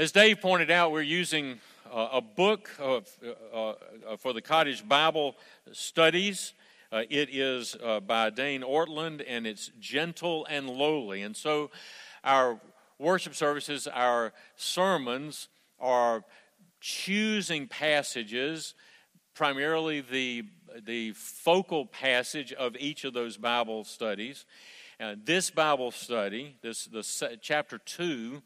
As Dave pointed out, we're using uh, a book of, uh, uh, for the Cottage Bible Studies. Uh, it is uh, by Dane Ortlund, and it's gentle and lowly. And so, our worship services, our sermons are choosing passages, primarily the the focal passage of each of those Bible studies. Uh, this Bible study, this the chapter two,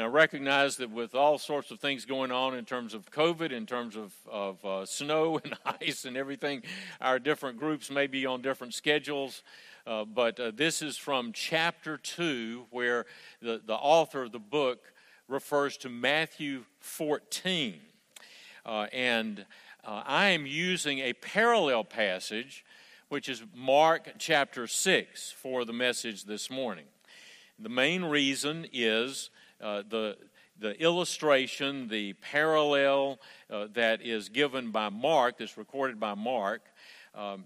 and I recognize that with all sorts of things going on in terms of COVID, in terms of, of uh, snow and ice and everything, our different groups may be on different schedules. Uh, but uh, this is from chapter 2, where the, the author of the book refers to Matthew 14. Uh, and uh, I am using a parallel passage, which is Mark chapter 6, for the message this morning. The main reason is uh, the, the illustration, the parallel uh, that is given by Mark, that's recorded by Mark, um,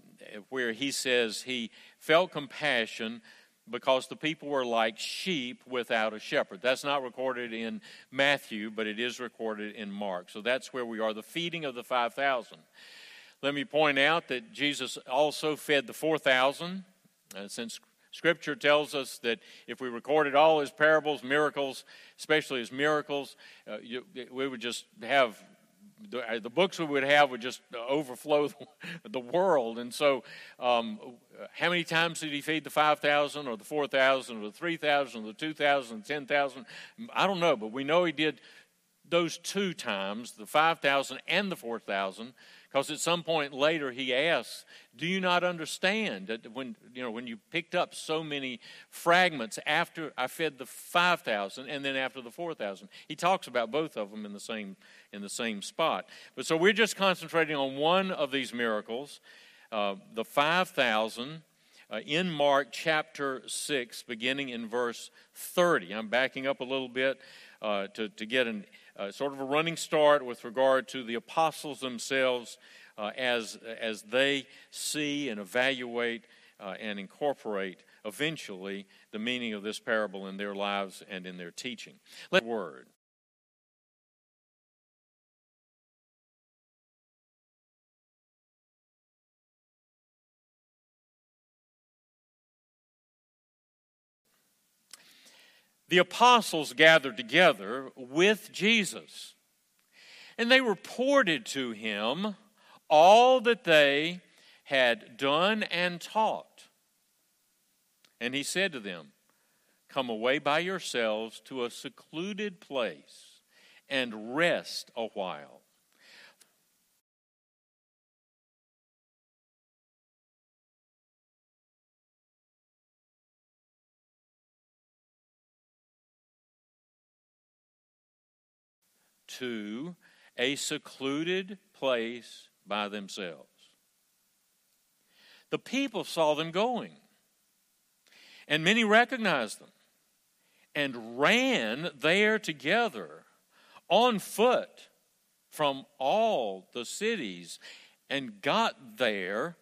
where he says he felt compassion because the people were like sheep without a shepherd. That's not recorded in Matthew, but it is recorded in Mark. So that's where we are the feeding of the 5,000. Let me point out that Jesus also fed the 4,000. Uh, since Scripture tells us that if we recorded all his parables, miracles, especially his miracles, uh, you, we would just have the, uh, the, books we would have would just overflow the world. And so, um, how many times did he feed the 5,000 or the 4,000 or the 3,000 or the 2,000, 10,000? I don't know, but we know he did those two times, the 5,000 and the 4,000. Because at some point later he asks, "Do you not understand that when you know when you picked up so many fragments after I fed the five thousand and then after the four thousand? He talks about both of them in the same in the same spot. But so we're just concentrating on one of these miracles, uh, the five thousand. Uh, in Mark chapter 6, beginning in verse 30. I'm backing up a little bit uh, to, to get an uh, sort of a running start with regard to the apostles themselves uh, as, as they see and evaluate uh, and incorporate eventually the meaning of this parable in their lives and in their teaching. Let word. The apostles gathered together with Jesus. And they reported to him all that they had done and taught. And he said to them, Come away by yourselves to a secluded place and rest a while. 'To a secluded place by themselves. The people saw them going, and many recognized them and ran there together on foot from all the cities and got there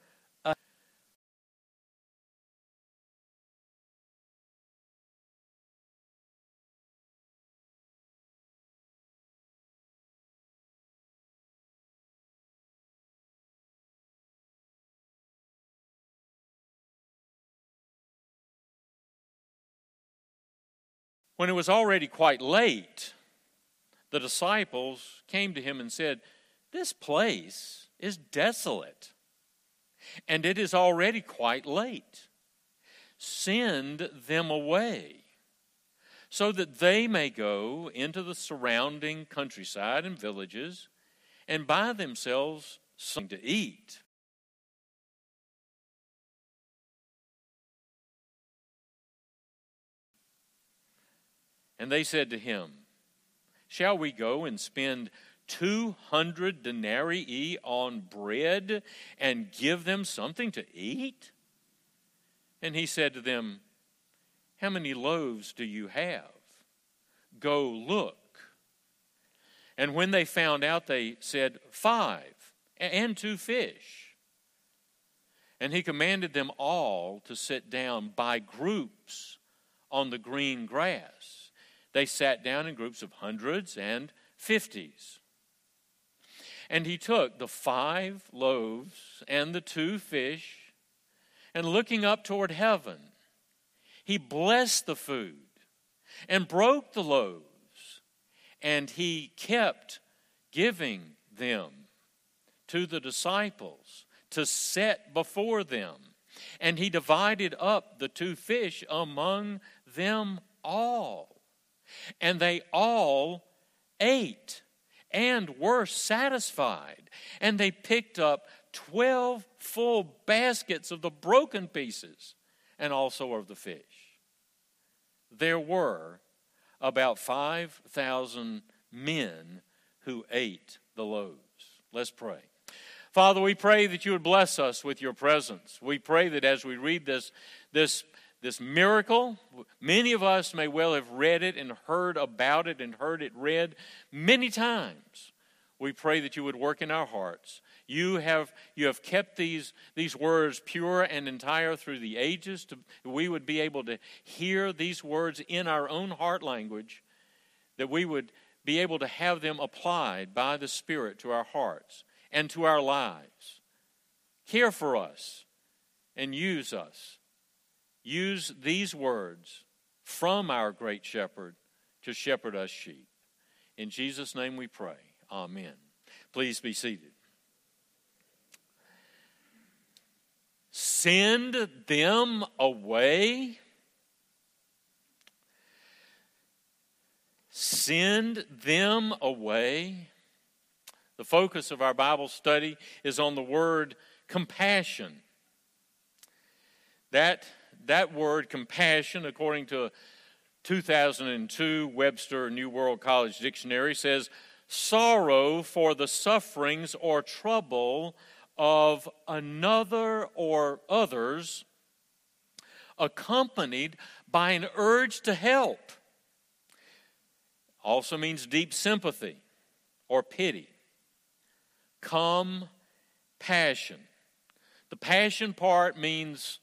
When it was already quite late, the disciples came to him and said, This place is desolate, and it is already quite late. Send them away so that they may go into the surrounding countryside and villages and buy themselves something to eat. And they said to him, Shall we go and spend 200 denarii on bread and give them something to eat? And he said to them, How many loaves do you have? Go look. And when they found out, they said, Five, and two fish. And he commanded them all to sit down by groups on the green grass. They sat down in groups of hundreds and fifties. And he took the five loaves and the two fish, and looking up toward heaven, he blessed the food and broke the loaves, and he kept giving them to the disciples to set before them. And he divided up the two fish among them all. And they all ate and were satisfied. And they picked up 12 full baskets of the broken pieces and also of the fish. There were about 5,000 men who ate the loaves. Let's pray. Father, we pray that you would bless us with your presence. We pray that as we read this, this, this miracle, many of us may well have read it and heard about it and heard it read many times. We pray that you would work in our hearts. You have, you have kept these, these words pure and entire through the ages. To, we would be able to hear these words in our own heart language, that we would be able to have them applied by the Spirit to our hearts and to our lives. Care for us and use us. Use these words from our great shepherd to shepherd us sheep. In Jesus' name we pray. Amen. Please be seated. Send them away. Send them away. The focus of our Bible study is on the word compassion. That, that word compassion, according to 2002 Webster New World College Dictionary, says sorrow for the sufferings or trouble of another or others, accompanied by an urge to help. Also means deep sympathy or pity compassion. The passion part means,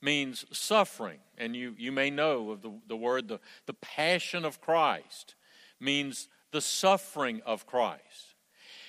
means suffering, and you, you may know of the, the word the, the passion of Christ means the suffering of Christ.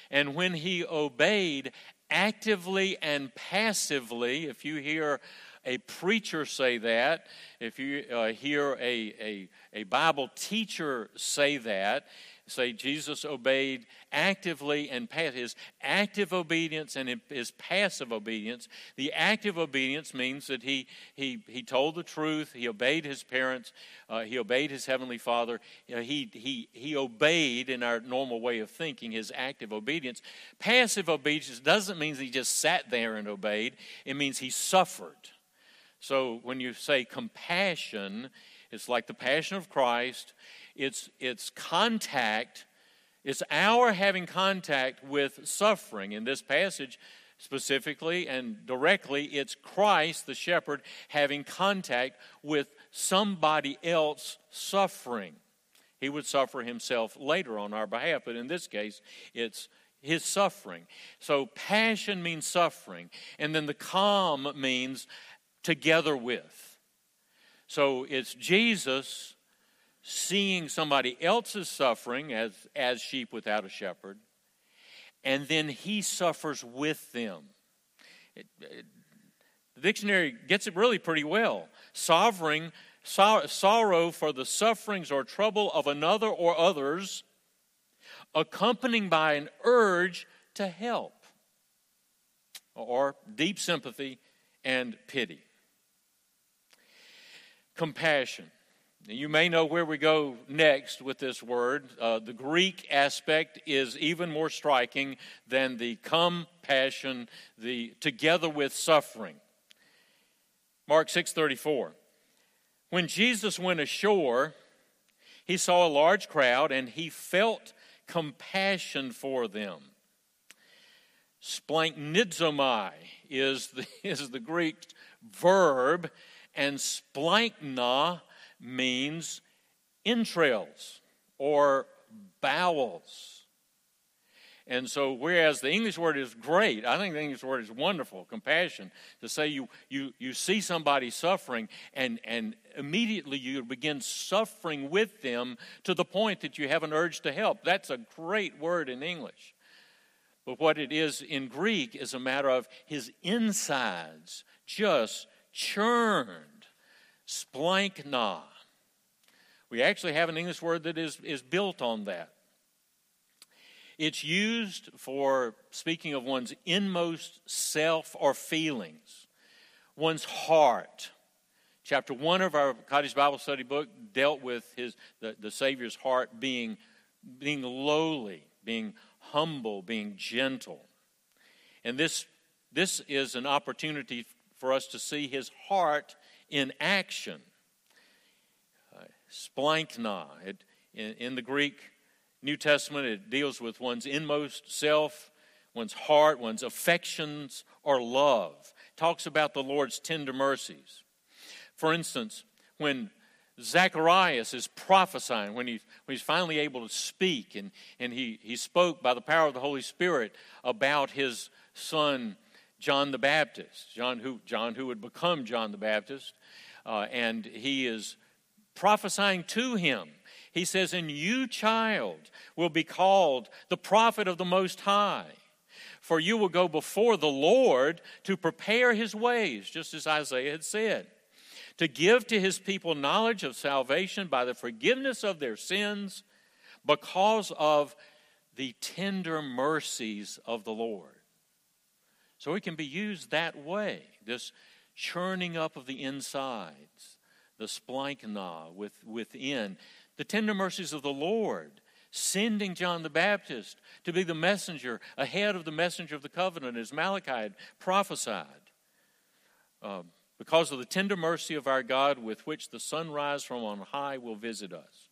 And when he obeyed actively and passively, if you hear a preacher say that, if you uh, hear a, a, a Bible teacher say that, say Jesus obeyed actively and passive. His active obedience and his passive obedience. The active obedience means that he, he, he told the truth, he obeyed his parents, uh, he obeyed his heavenly father, you know, he, he, he obeyed in our normal way of thinking, his active obedience. Passive obedience doesn't mean he just sat there and obeyed, it means he suffered. So when you say compassion, it's like the passion of Christ it's, it's contact, it's our having contact with suffering. In this passage, specifically and directly, it's Christ, the shepherd, having contact with somebody else suffering. He would suffer himself later on our behalf, but in this case, it's his suffering. So, passion means suffering, and then the calm means together with. So, it's Jesus seeing somebody else's suffering as, as sheep without a shepherd, and then he suffers with them. It, it, the dictionary gets it really pretty well. Sovereign, so, sorrow for the sufferings or trouble of another or others, accompanied by an urge to help, or deep sympathy and pity. Compassion. You may know where we go next with this word. Uh, the Greek aspect is even more striking than the compassion, the together with suffering. Mark 6:34. When Jesus went ashore, he saw a large crowd and he felt compassion for them. Splanchnizomai is the, is the Greek verb, and splankna means entrails or bowels. And so, whereas the English word is great, I think the English word is wonderful, compassion, to say you, you, you see somebody suffering and, and immediately you begin suffering with them to the point that you have an urge to help. That's a great word in English. But what it is in Greek is a matter of his insides just churned, splankna. We actually have an English word that is, is built on that. It's used for speaking of one's inmost self or feelings, one's heart. Chapter one of our Cottage Bible Study book dealt with his the, the Savior's heart being being lowly, being humble, being gentle. And this this is an opportunity for us to see his heart in action. Splankna, it, in, in the Greek, New Testament, it deals with one's inmost self, one's heart, one's affections, or love. It talks about the Lord's tender mercies. For instance, when Zacharias is prophesying, when, he, when he's finally able to speak, and, and he, he spoke by the power of the Holy Spirit about his son John the Baptist, John who, John who would become John the Baptist, uh, and he is prophesying to him he says, And you, child, will be called the prophet of the Most High. For you will go before the Lord to prepare his ways, just as Isaiah had said, to give to his people knowledge of salvation by the forgiveness of their sins because of the tender mercies of the Lord. So it can be used that way, this churning up of the insides, the splankna with, within the tender mercies of the Lord, sending John the Baptist to be the messenger ahead of the messenger of the covenant, as Malachi had prophesied. Uh, because of the tender mercy of our God, with which the sunrise from on high will visit us.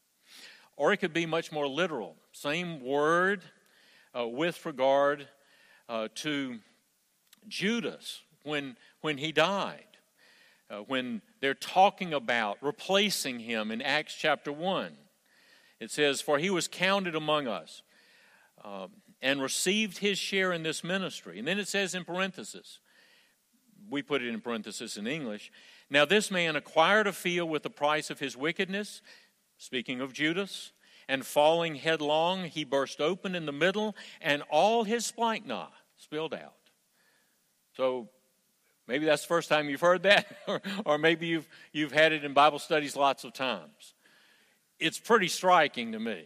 Or it could be much more literal. Same word uh, with regard uh, to Judas when, when he died uh, when they're talking about replacing him in Acts chapter 1. It says, For he was counted among us um, and received his share in this ministry. And then it says in parenthesis, we put it in parenthesis in English. Now, this man acquired a field with the price of his wickedness, speaking of Judas, and falling headlong, he burst open in the middle, and all his splankna spilled out. So Maybe that's the first time you've heard that, or, or maybe you've, you've had it in Bible studies lots of times. It's pretty striking to me.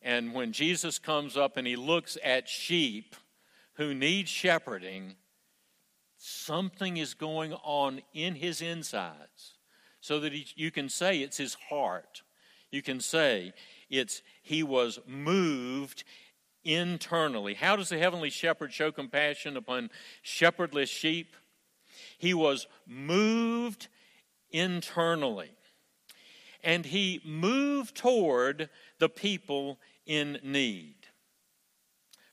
And when Jesus comes up and he looks at sheep who need shepherding, something is going on in his insides so that he, you can say it's his heart. You can say it's he was moved internally. How does the heavenly shepherd show compassion upon shepherdless sheep? He was moved internally. And he moved toward the people in need.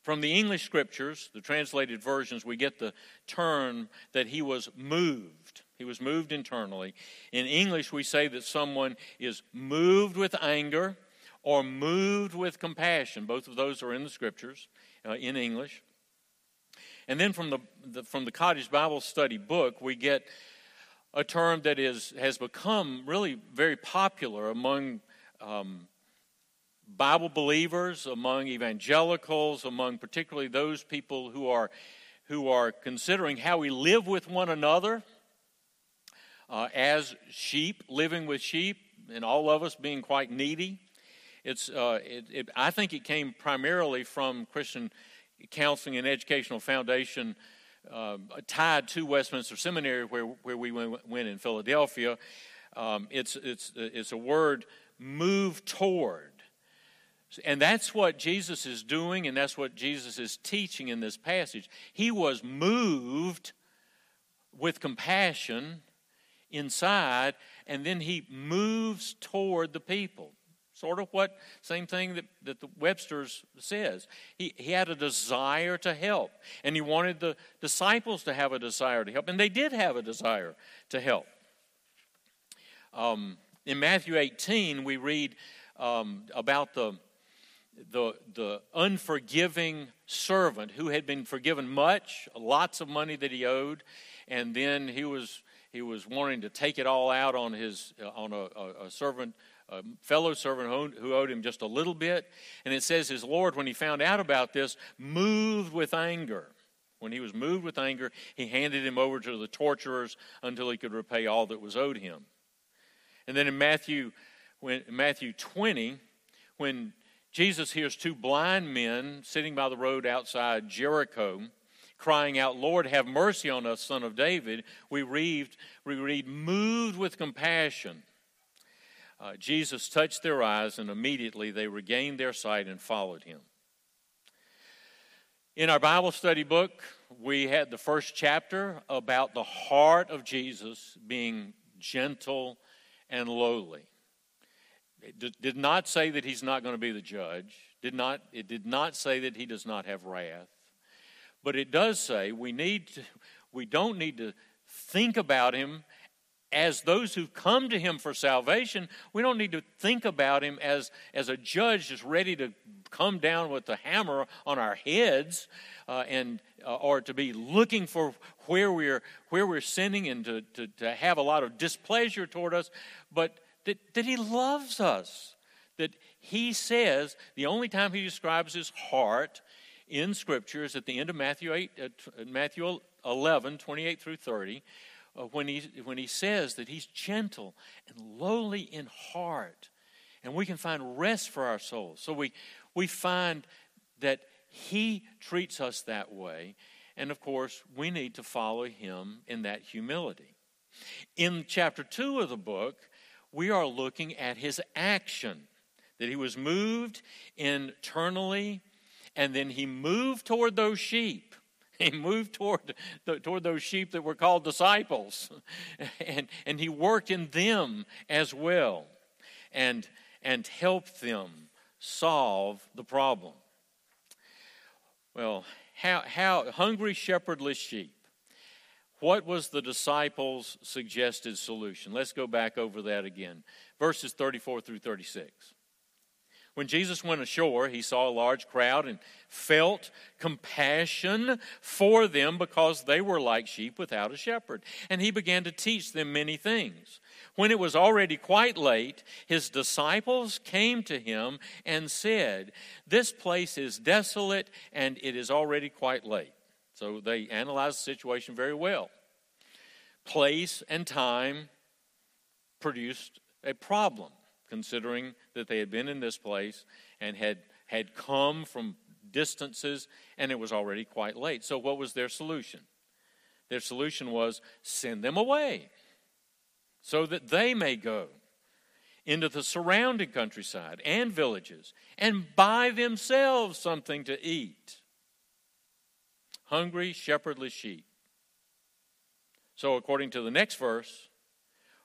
From the English scriptures, the translated versions, we get the term that he was moved. He was moved internally. In English, we say that someone is moved with anger or moved with compassion. Both of those are in the scriptures uh, in English. And then from the, the, from the Cottage Bible Study book, we get a term that is, has become really very popular among um, Bible believers, among evangelicals, among particularly those people who are, who are considering how we live with one another uh, as sheep, living with sheep, and all of us being quite needy. It's, uh, it, it, I think it came primarily from Christian Counseling and Educational Foundation uh, tied to Westminster Seminary, where, where we went, went in Philadelphia. Um, it's, it's, it's a word move toward. And that's what Jesus is doing, and that's what Jesus is teaching in this passage. He was moved with compassion inside, and then he moves toward the people. Sort of what, same thing that, that the Webster's says. He, he had a desire to help, and he wanted the disciples to have a desire to help, and they did have a desire to help. Um, in Matthew 18, we read um, about the, the, the unforgiving servant who had been forgiven much, lots of money that he owed, and then he was, he was wanting to take it all out on, his, on a, a, a servant a fellow servant who owed him just a little bit. And it says his Lord, when he found out about this, moved with anger. When he was moved with anger, he handed him over to the torturers until he could repay all that was owed him. And then in Matthew, when, Matthew 20, when Jesus hears two blind men sitting by the road outside Jericho crying out, Lord, have mercy on us, son of David, we read, we read moved with compassion. Uh, Jesus touched their eyes, and immediately they regained their sight and followed him. In our Bible study book, we had the first chapter about the heart of Jesus being gentle and lowly. It did not say that he's not going to be the judge. Did not, it did not say that he does not have wrath. But it does say we need to, we don't need to think about him as those who come to him for salvation. We don't need to think about him as, as a judge just ready to come down with the hammer on our heads uh, and uh, or to be looking for where we're where we're sinning and to, to, to have a lot of displeasure toward us, but that, that he loves us. That he says the only time he describes his heart in Scripture is at the end of Matthew 8, uh, Matthew 11, 28 through 30, uh, when, he, when he says that he's gentle and lowly in heart. And we can find rest for our souls. So we, we find that he treats us that way. And of course, we need to follow him in that humility. In chapter 2 of the book, we are looking at his action that he was moved internally and then he moved toward those sheep he moved toward, toward those sheep that were called disciples and, and he worked in them as well and, and helped them solve the problem well how, how hungry shepherdless sheep what was the disciples' suggested solution? Let's go back over that again. Verses 34 through 36. When Jesus went ashore, he saw a large crowd and felt compassion for them because they were like sheep without a shepherd. And he began to teach them many things. When it was already quite late, his disciples came to him and said, This place is desolate and it is already quite late. So they analyzed the situation very well. Place and time produced a problem, considering that they had been in this place and had, had come from distances and it was already quite late. So, what was their solution? Their solution was send them away so that they may go into the surrounding countryside and villages and buy themselves something to eat hungry, shepherdless sheep. So, according to the next verse,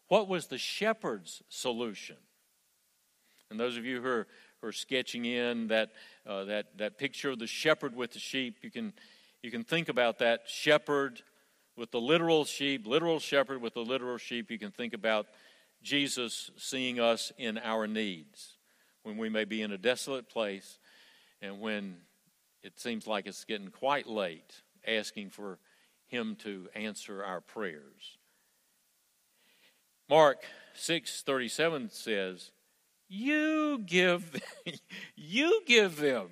what was the shepherd's solution? And those of you who are, who are sketching in that, uh, that, that picture of the shepherd with the sheep, you can, you can think about that shepherd with the literal sheep, literal shepherd with the literal sheep. You can think about Jesus seeing us in our needs when we may be in a desolate place and when it seems like it's getting quite late asking for him to answer our prayers. Mark 6:37 says, "You give them, you give them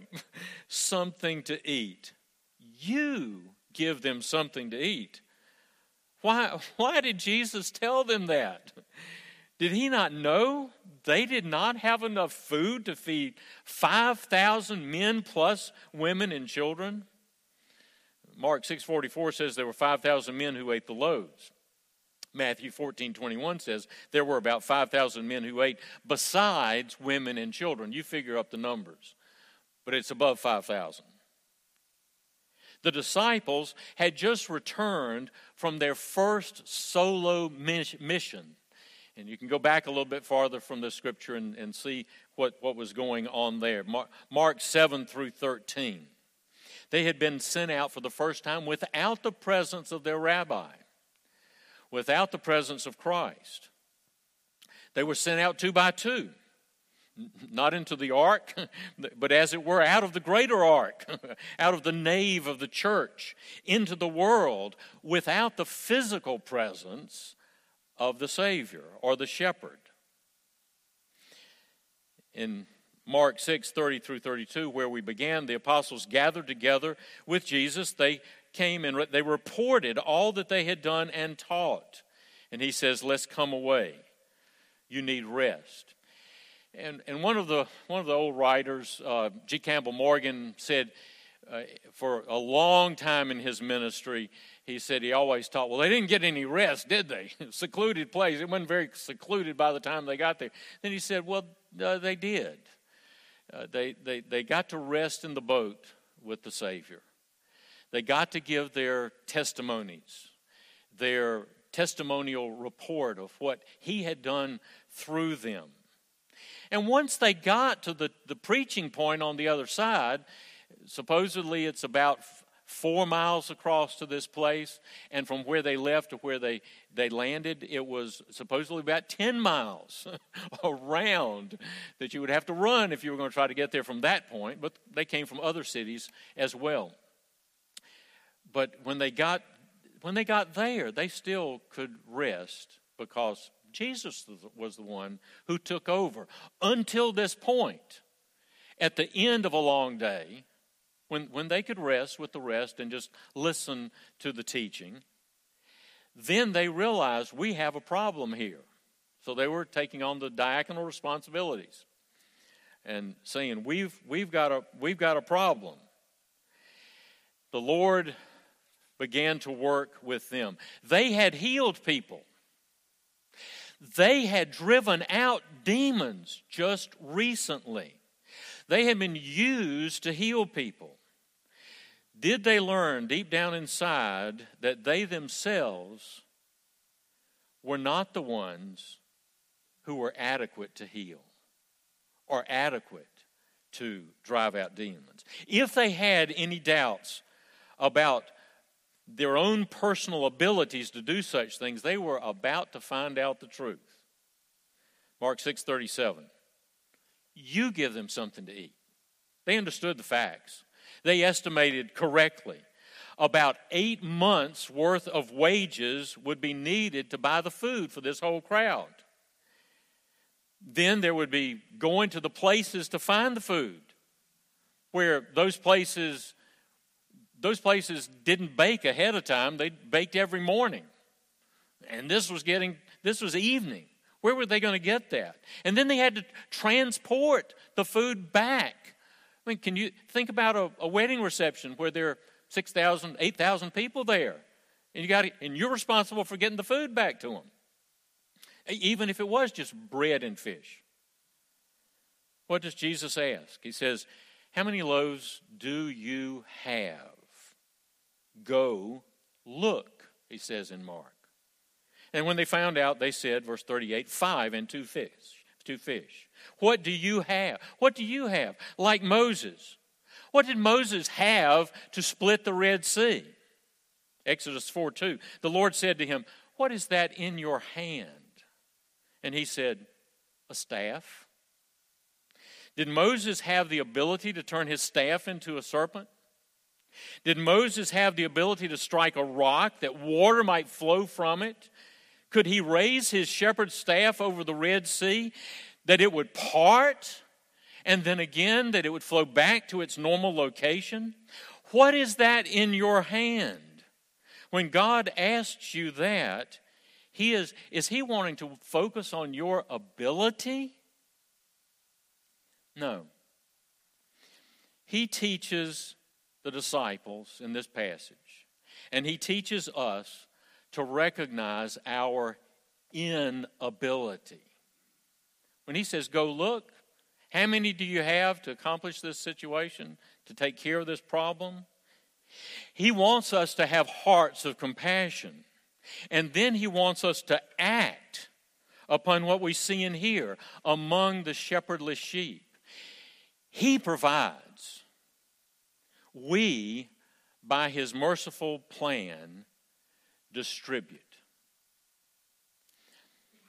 something to eat. You give them something to eat." Why why did Jesus tell them that? Did he not know they did not have enough food to feed 5,000 men plus women and children? Mark 6:44 says there were 5,000 men who ate the loaves. Matthew 14:21 says there were about 5,000 men who ate besides women and children. You figure up the numbers. But it's above 5,000. The disciples had just returned from their first solo mission and you can go back a little bit farther from the scripture and, and see what, what was going on there. Mark, Mark 7 through 13. They had been sent out for the first time without the presence of their rabbi, without the presence of Christ. They were sent out two by two. not into the ark, but as it were, out of the greater ark, out of the nave of the church, into the world without the physical presence of the Savior or the shepherd. In Mark 6 30 through 32, where we began, the apostles gathered together with Jesus. They came and they reported all that they had done and taught. And he says, Let's come away. You need rest. And, and one, of the, one of the old writers, uh, G. Campbell Morgan, said uh, for a long time in his ministry, he said he always taught, well, they didn't get any rest, did they? secluded place. It wasn't very secluded by the time they got there. Then he said, well, uh, they did. Uh, they, they, they got to rest in the boat with the Savior. They got to give their testimonies, their testimonial report of what He had done through them. And once they got to the, the preaching point on the other side, supposedly it's about four miles across to this place, and from where they left to where they, they landed, it was supposedly about 10 miles around that you would have to run if you were going to try to get there from that point, but they came from other cities as well. But when they got when they got there, they still could rest because Jesus was the one who took over. Until this point, at the end of a long day, when, when they could rest with the rest and just listen to the teaching, then they realized we have a problem here. So they were taking on the diaconal responsibilities and saying, We've, we've, got, a, we've got a problem. The Lord began to work with them. They had healed people. They had driven out demons just recently. They had been used to heal people. Did they learn deep down inside that they themselves were not the ones who were adequate to heal or adequate to drive out demons? If they had any doubts about their own personal abilities to do such things, they were about to find out the truth. Mark 6:37. You give them something to eat. They understood the facts. They estimated correctly about 8 months worth of wages would be needed to buy the food for this whole crowd. Then there would be going to the places to find the food where those places those places didn't bake ahead of time, they baked every morning. And this was getting, this was evening. Where were they going to get that? And then they had to transport the food back. I mean, can you think about a, a wedding reception where there are 6,000, 8,000 people there? And, you got and you're responsible for getting the food back to them, even if it was just bread and fish. What does Jesus ask? He says, How many loaves do you have? Go look, he says in Mark. And when they found out, they said, verse 38, five and two fish. Two fish. What do you have? What do you have? Like Moses. What did Moses have to split the Red Sea? Exodus 4 2. The Lord said to him, What is that in your hand? And he said, A staff. Did Moses have the ability to turn his staff into a serpent? Did Moses have the ability to strike a rock that water might flow from it? Could he raise his shepherd's staff over the Red Sea that it would part and then again that it would flow back to its normal location? What is that in your hand? When God asks you that, he is, is he wanting to focus on your ability? No. He teaches the disciples in this passage. And he teaches us to recognize our inability. When he says, Go look, how many do you have to accomplish this situation, to take care of this problem? He wants us to have hearts of compassion. And then he wants us to act upon what we see and hear among the shepherdless sheep. He provides we, by his merciful plan, distribute.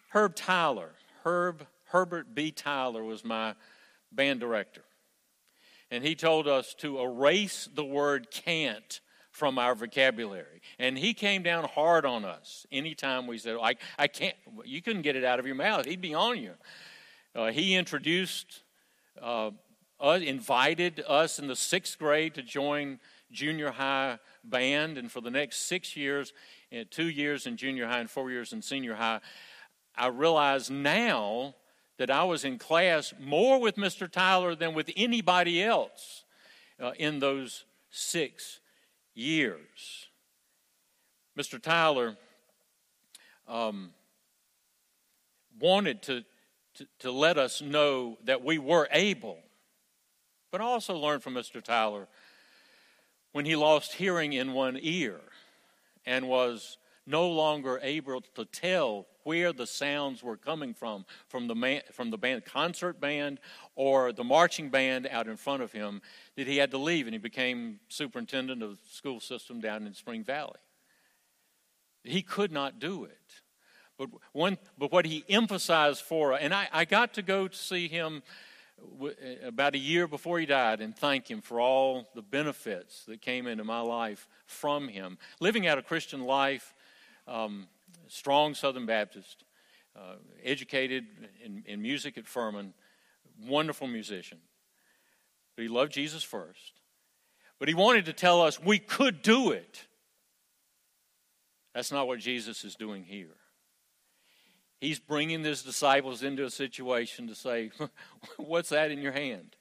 Herb Tyler, Herb Herbert B. Tyler was my band director. And he told us to erase the word can't from our vocabulary. And he came down hard on us anytime we said, I, I can't, you couldn't get it out of your mouth. He'd be on you. Uh, he introduced, uh, uh, invited us in the sixth grade to join junior high band. And for the next six years, uh, two years in junior high and four years in senior high, I realize now that I was in class more with Mr. Tyler than with anybody else uh, in those six years. Mr. Tyler um, wanted to, to, to let us know that we were able, but I also learned from Mr. Tyler when he lost hearing in one ear and was no longer able to tell where the sounds were coming from from the man, from the band concert band or the marching band out in front of him that he had to leave and he became superintendent of the school system down in Spring Valley. He could not do it. But one but what he emphasized for and I, I got to go to see him about a year before he died and thank him for all the benefits that came into my life from him. Living out a Christian life, um, strong Southern Baptist, uh, educated in, in music at Furman, wonderful musician. But he loved Jesus first. But he wanted to tell us we could do it. That's not what Jesus is doing here. He's bringing his disciples into a situation to say, What's that in your hand?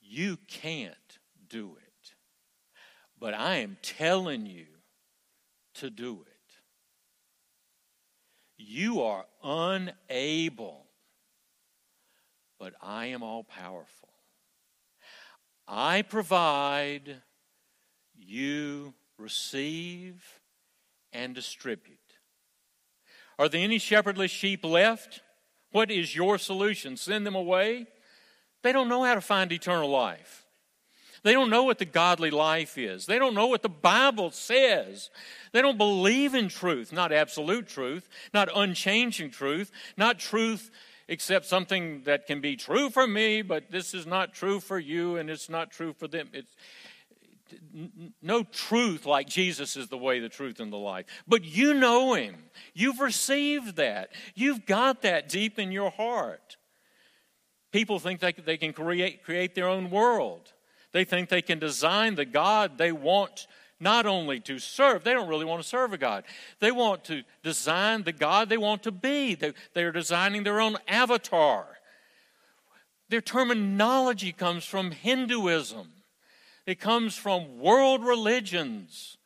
You can't do it. But I am telling you to do it. You are unable, but I am all powerful. I provide, you receive and distribute. Are there any shepherdless sheep left? What is your solution? Send them away? They don't know how to find eternal life. They don't know what the godly life is. They don't know what the Bible says. They don't believe in truth, not absolute truth, not unchanging truth, not truth except something that can be true for me, but this is not true for you and it's not true for them. It's no truth like Jesus is the way, the truth, and the life. But you know Him. You've received that. You've got that deep in your heart. People think they, they can create, create their own world. They think they can design the God they want not only to serve, they don't really want to serve a God. They want to design the God they want to be. They, they are designing their own avatar. Their terminology comes from Hinduism, it comes from world religions.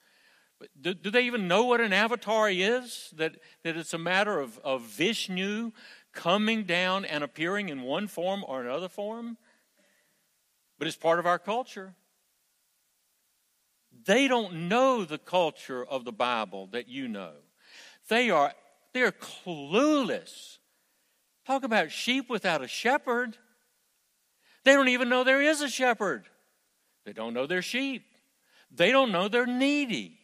Do, do, they even know what an avatar is? That, that it's a matter of, of Vishnu coming down and appearing in one form or another form? but it's part of our culture. They don't know the culture of the Bible that you know. They are they're clueless. Talk about sheep without a shepherd. They don't even know there is a shepherd. They don't know they're sheep. They don't know they're needy.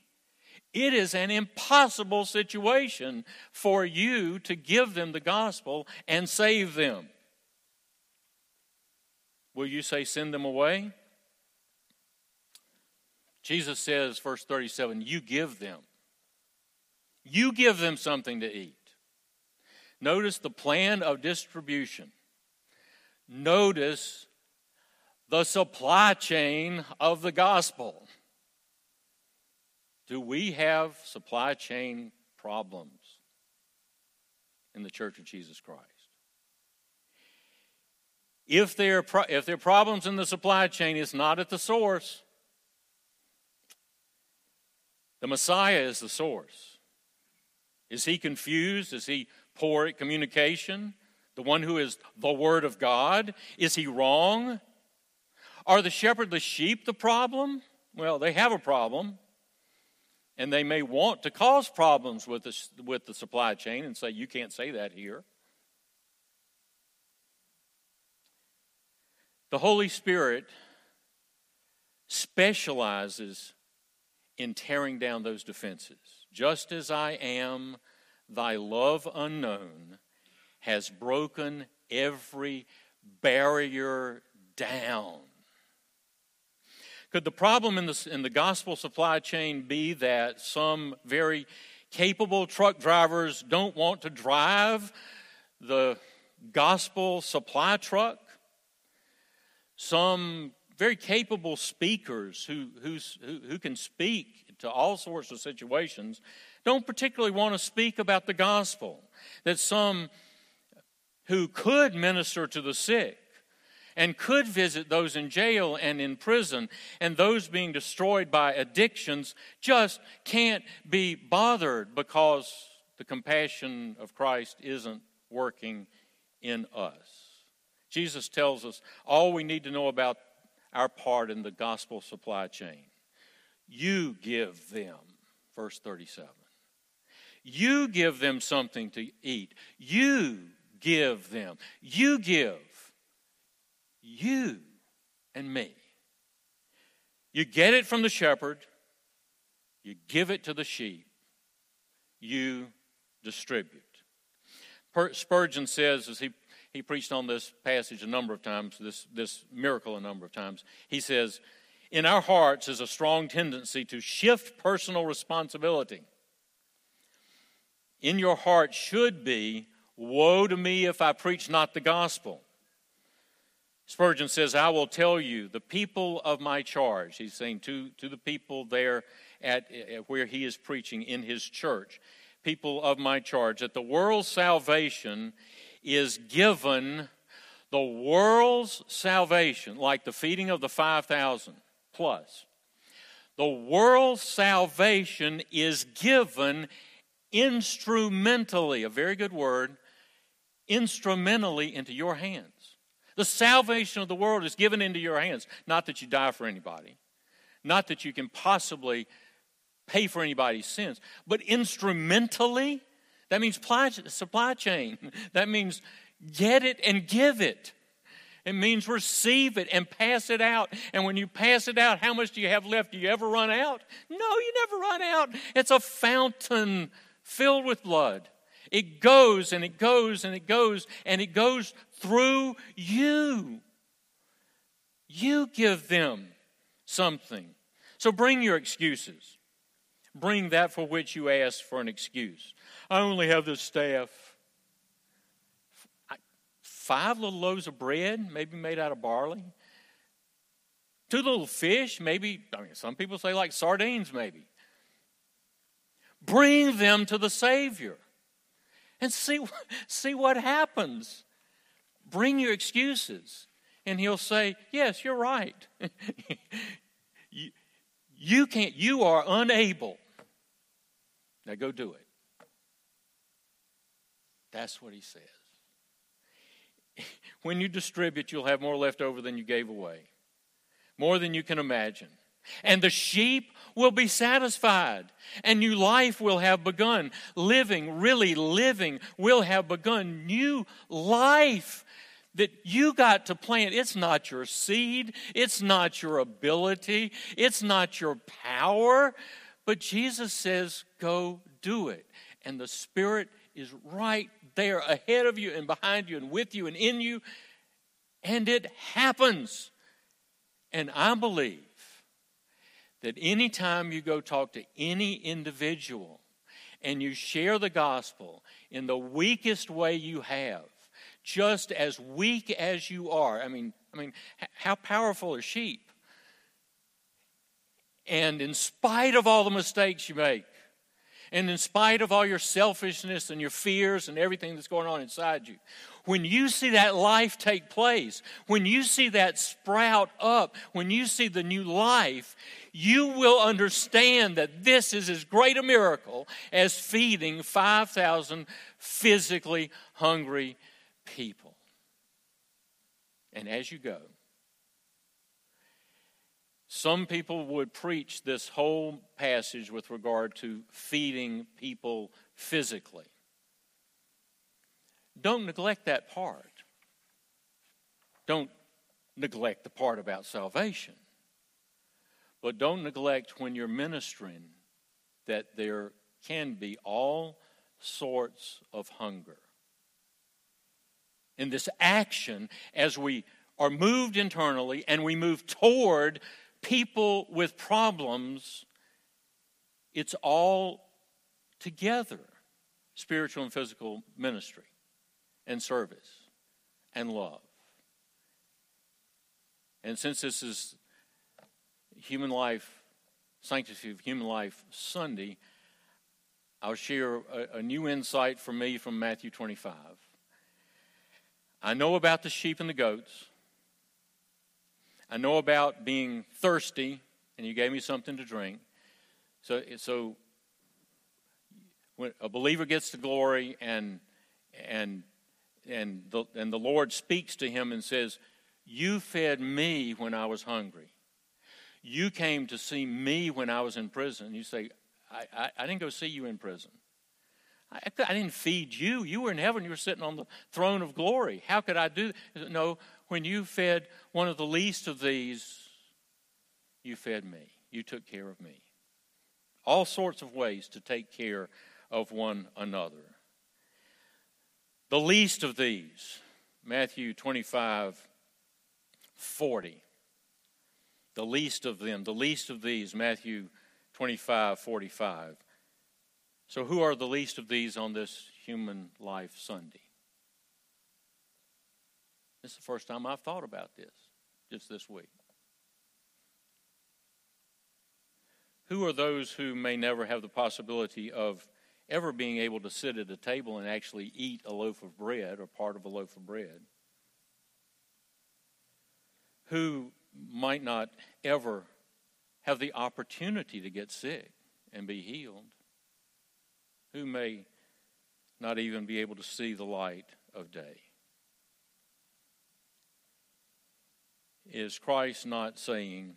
It is an impossible situation for you to give them the gospel and save them. Will you say, send them away? Jesus says, verse 37, you give them. You give them something to eat. Notice the plan of distribution. Notice the supply chain of the gospel. Do we have supply chain problems in the Church of Jesus Christ? If there, are if there are problems in the supply chain, it's not at the source. The Messiah is the source. Is he confused? Is he poor at communication? The one who is the Word of God? Is he wrong? Are the shepherdless sheep the problem? Well, they have a problem. And they may want to cause problems with the, with the supply chain and say, you can't say that here. The Holy Spirit specializes in tearing down those defenses. just as I am, thy love unknown has broken every barrier down. Could the problem in the, in the gospel supply chain be that some very capable truck drivers don't want to drive the gospel supply truck? Some very capable speakers who, who, who can speak to all sorts of situations don't particularly want to speak about the gospel. That some who could minister to the sick and could visit those in jail and in prison and those being destroyed by addictions just can't be bothered because the compassion of Christ isn't working in us. Jesus tells us all we need to know about our part in the gospel supply chain. You give them, verse 37. You give them something to eat. You give them. You give. You and me. You get it from the shepherd, you give it to the sheep, you distribute. Spurgeon says, as he, he preached on this passage a number of times, this, this miracle a number of times, he says, In our hearts is a strong tendency to shift personal responsibility. In your heart should be, Woe to me if I preach not the gospel. Spurgeon says, I will tell you, the people of my charge, he's saying to, to the people there at, at where he is preaching in his church, people of my charge, that the world's salvation is given, the world's salvation, like the feeding of the 5,000 plus, the world's salvation is given instrumentally, a very good word, instrumentally into your hands. The salvation of the world is given into your hands. Not that you die for anybody, not that you can possibly pay for anybody's sins, but instrumentally, that means supply chain. That means get it and give it. It means receive it and pass it out. And when you pass it out, how much do you have left? Do you ever run out? No, you never run out. It's a fountain filled with blood. It goes and it goes and it goes and it goes through you. You give them something. So bring your excuses. Bring that for which you ask for an excuse. I only have this staff. Five little loaves of bread, maybe made out of barley. Two little fish, maybe, I mean, some people say like sardines, maybe. Bring them to the Savior and see, see what happens. Bring your excuses. And he'll say, Yes, you're right. you, you can't, you are unable. Now go do it. That's what he says. When you distribute, you'll have more left over than you gave away, more than you can imagine. And the sheep will be satisfied, and new life will have begun. Living, really living, will have begun. New life that you got to plant. It's not your seed, it's not your ability, it's not your power, but Jesus says, go do it. And the Spirit is right there ahead of you and behind you and with you and in you, and it happens. And I believe that anytime you go talk to any individual and you share the gospel in the weakest way you have, just as weak as you are, I mean, I mean, how powerful are sheep? And in spite of all the mistakes you make, and in spite of all your selfishness and your fears and everything that's going on inside you, when you see that life take place, when you see that sprout up, when you see the new life, you will understand that this is as great a miracle as feeding 5,000 physically hungry people. And as you go, some people would preach this whole passage with regard to feeding people physically. Don't neglect that part. Don't neglect the part about salvation. But don't neglect when you're ministering that there can be all sorts of hunger. In this action, as we are moved internally and we move toward people with problems, it's all together spiritual and physical ministry and service and love. And since this is Human Life, Sanctity of Human Life Sunday, I'll share a, a new insight for me from Matthew 25. I know about the sheep and the goats. I know about being thirsty, and you gave me something to drink. So, so when a believer gets to glory and and and the, and the Lord speaks to him and says, "You fed me when I was hungry. You came to see me when I was in prison." You say, "I, I, I didn't go see you in prison. I, I, didn't feed you. You were in heaven. You were sitting on the throne of glory. How could I do?" That? No, when you fed one of the least of these, you fed me. You took care of me. All sorts of ways to take care of one another. The least of these, Matthew 25, 40. The least of them, the least of these, Matthew 25, 45. So, who are the least of these on this Human Life Sunday? This is the first time I've thought about this just this week. Who are those who may never have the possibility of ever being able to sit at a table and actually eat a loaf of bread or part of a loaf of bread? Who might not ever have the opportunity to get sick and be healed? Who may not even be able to see the light of day? is Christ not saying,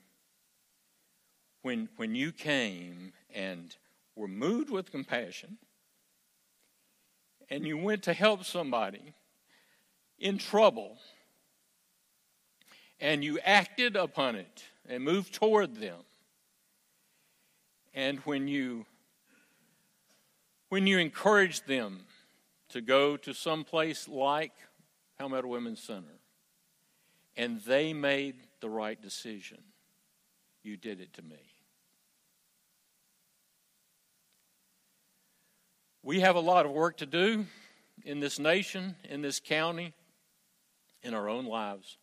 when, when you came and were moved with compassion and you went to help somebody in trouble and you acted upon it and moved toward them, and when you when you encouraged them to go to some place like Palmetto Women's Center, and they made the right decision. You did it to me. We have a lot of work to do in this nation, in this county, in our own lives,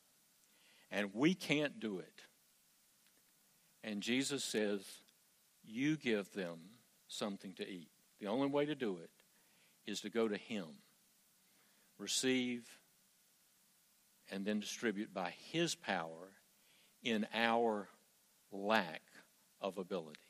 and we can't do it. And Jesus says, You give them something to eat. The only way to do it is to go to Him, receive, and then distribute by His power in our lack of ability.